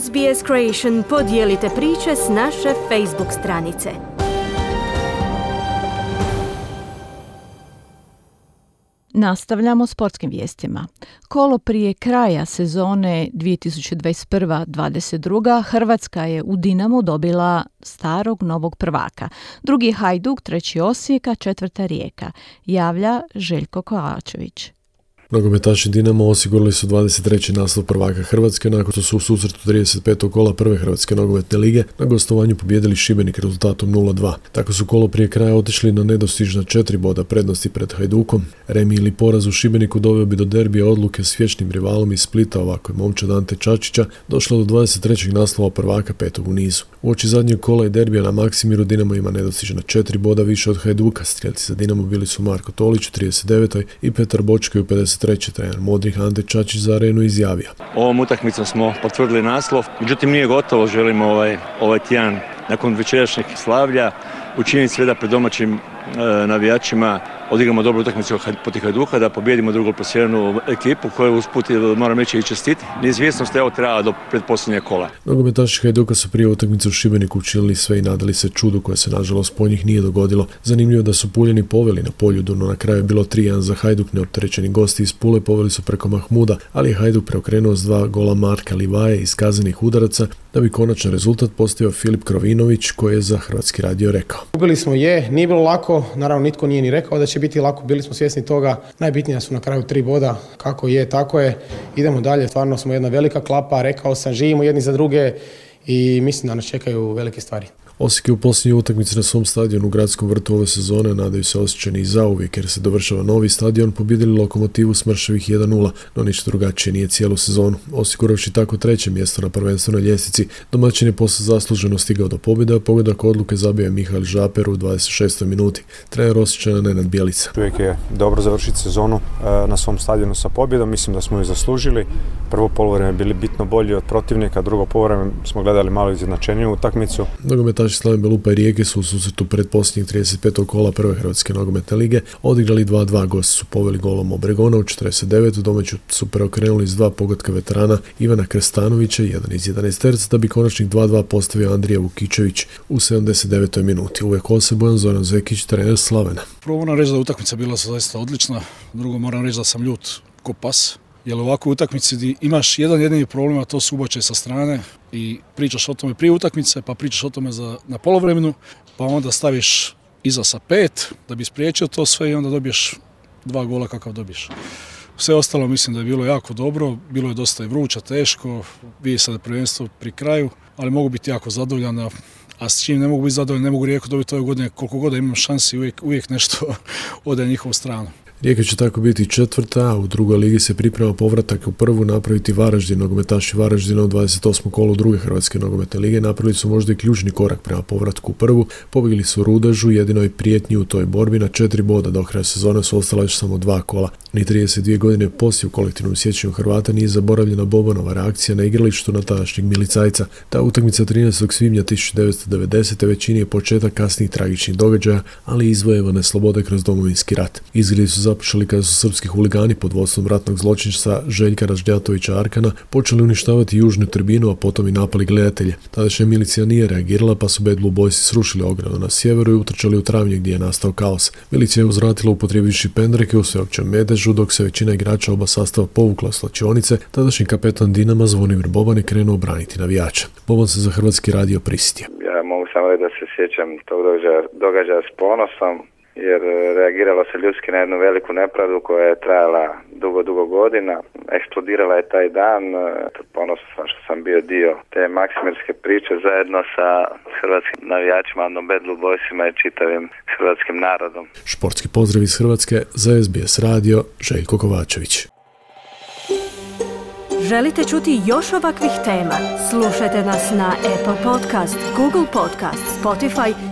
SBS Creation podijelite priče s naše Facebook stranice. Nastavljamo sportskim vijestima. Kolo prije kraja sezone 2021-2022 Hrvatska je u Dinamu dobila starog novog prvaka. Drugi Hajduk, treći Osijeka, četvrta Rijeka. Javlja Željko Kovačević. Nogometaši Dinamo osigurali su 23. naslov prvaka Hrvatske nakon što su u susretu 35. kola prve Hrvatske nogometne lige na gostovanju pobjedili Šibenik rezultatom 0-2. Tako su kolo prije kraja otišli na nedostižna četiri boda prednosti pred Hajdukom. Remi ili poraz u Šibeniku doveo bi do derbija odluke s vječnim rivalom iz Splita, ovako je momčad Ante Čačića, došlo do 23. naslova prvaka petog u nizu. U oči zadnjeg kola i derbija na Maksimiru Dinamo ima nedostižna četiri boda više od Hajduka. Strijelci za Dinamo bili su Marko Tolić u 39. i Petar Bočko u 53. trener Modrih Ante Čačić za arenu izjavio. Ovom utakmicom smo potvrdili naslov, međutim nije gotovo, želimo ovaj, ovaj tjedan nakon večerašnjeg slavlja učiniti sve da pred domaćim navijačima odigramo dobru utakmicu protiv Hajduka, da pobijedimo drugu plasiranu ekipu koju usput moram reći i čestiti. Neizvjesnost je ovo trebala do predposljednje kola. Nogometaši Hajduka su prije utakmice u Šibeniku učinili sve i nadali se čudu koje se nažalost po njih nije dogodilo. Zanimljivo da su Puljani poveli na poljudu, no na kraju je bilo 3-1 za Hajduk, neopterećeni gosti iz Pule poveli su preko Mahmuda, ali je Hajduk preokrenuo s dva gola Marka Livaje iz kazanih udaraca, da bi konačan rezultat postao Filip Krovinović koji je za Hrvatski radio rekao. Ubili smo je, nije bilo lako, naravno nitko nije ni rekao da će biti lako, bili smo svjesni toga. Najbitnije su na kraju tri boda, kako je, tako je. Idemo dalje, stvarno smo jedna velika klapa, rekao sam, živimo jedni za druge i mislim da nas čekaju velike stvari. Osijek je u posljednjoj utakmici na svom stadionu u gradskom vrtu ove sezone, nadaju se osjećani i zauvijek jer se dovršava novi stadion, pobjedili lokomotivu smrševih 1-0, no ništa drugačije nije cijelu sezonu. Osiguravši tako treće mjesto na prvenstvenoj ljestvici, domaćin je posle zasluženo stigao do pobjede, a pogodak odluke zabio je Mihael Žaper u 26. minuti. Trener Osjećana Nenad Bjelica. Uvijek je dobro završiti sezonu e, na svom stadionu sa pobjedom, mislim da smo ju zaslužili. Prvo polovreme bili bitno bolji od protivnika, drugo polovreme smo gledali malo izjednačeniju utakmicu. Nogometaši Slaven Belupa i Rijeke su u susretu pred posljednjih 35. kola prve Hrvatske nogometne lige odigrali 2-2. Gosti su poveli golom Obregona u 49. Domaću su preokrenuli s dva pogotka veterana Ivana Krestanovića, jedan iz 11 terca, da bi konačnih 2-2 postavio Andrija Vukičević u 79. minuti. Uvijek Bojan Zoran Zekić, trener Slavena. Prvo moram reći da utakmica bila zaista odlična, drugo moram reći da sam ljut ko pas, jer u ovakvoj utakmici imaš jedan jedini problem, a to su ubačaj sa strane i pričaš o tome prije utakmice, pa pričaš o tome za, na polovremenu, pa onda staviš iza sa pet da bi spriječio to sve i onda dobiješ dva gola kakav dobiješ. Sve ostalo mislim da je bilo jako dobro, bilo je dosta i vruća, teško, vidi sada prvenstvo pri kraju, ali mogu biti jako zadovoljan, a s čim ne mogu biti zadovoljan, ne mogu rijeko dobiti ove godine, koliko god imam šansi, uvijek, uvijek nešto ode na njihovu stranu. Rijeka će tako biti četvrta, u drugoj ligi se priprema povratak u prvu napraviti Varaždin. Nogometaši Varaždina u 28. kolu druge Hrvatske nogometne lige napravili su možda i ključni korak prema povratku u prvu. Pobjegli su Rudažu, jedinoj prijetnji u toj borbi na četiri boda. Do kraja sezone su ostala još samo dva kola. Ni 32 godine poslije u kolektivnom sjećanju Hrvata nije zaboravljena Bobanova reakcija na igralištu na tadašnjeg milicajca. Ta utakmica 13. svibnja 1990. većini je početak kasnijih tragičnih događaja, ali izvojevane slobode kroz domovinski rat. Izgrili su započeli kada su srpski huligani pod vodstvom ratnog zločinca Željka Raždjatovića Arkana počeli uništavati južnu tribinu, a potom i napali gledatelje. Tadašnja milicija nije reagirala pa su bedlu bojsi srušili ogradu na sjeveru i utrčali u travnje gdje je nastao kaos. Milicija je uzvratila upotrijebivši pendreke u sveopćem medežu dok se većina igrača oba sastava povukla slačionice, tadašnji kapetan Dinama Zvonimir Boban je krenuo braniti navijača. Boban se za hrvatski radio prisjetio. Ja mogu samo da se sjećam tog događaja, događaja s ponosom jer e, reagiralo se ljudski na jednu veliku nepravdu koja je trajala dugo, dugo godina. Eksplodirala je taj dan, e, ponosan sam što sam bio dio te maksimirske priče zajedno sa hrvatskim navijačima, Bedlu Bojsima i čitavim hrvatskim narodom. Športski pozdrav iz Hrvatske za SBS radio Željko Kovačević. Želite čuti još ovakvih tema? Slušajte nas na Apple Podcast, Google Podcast, Spotify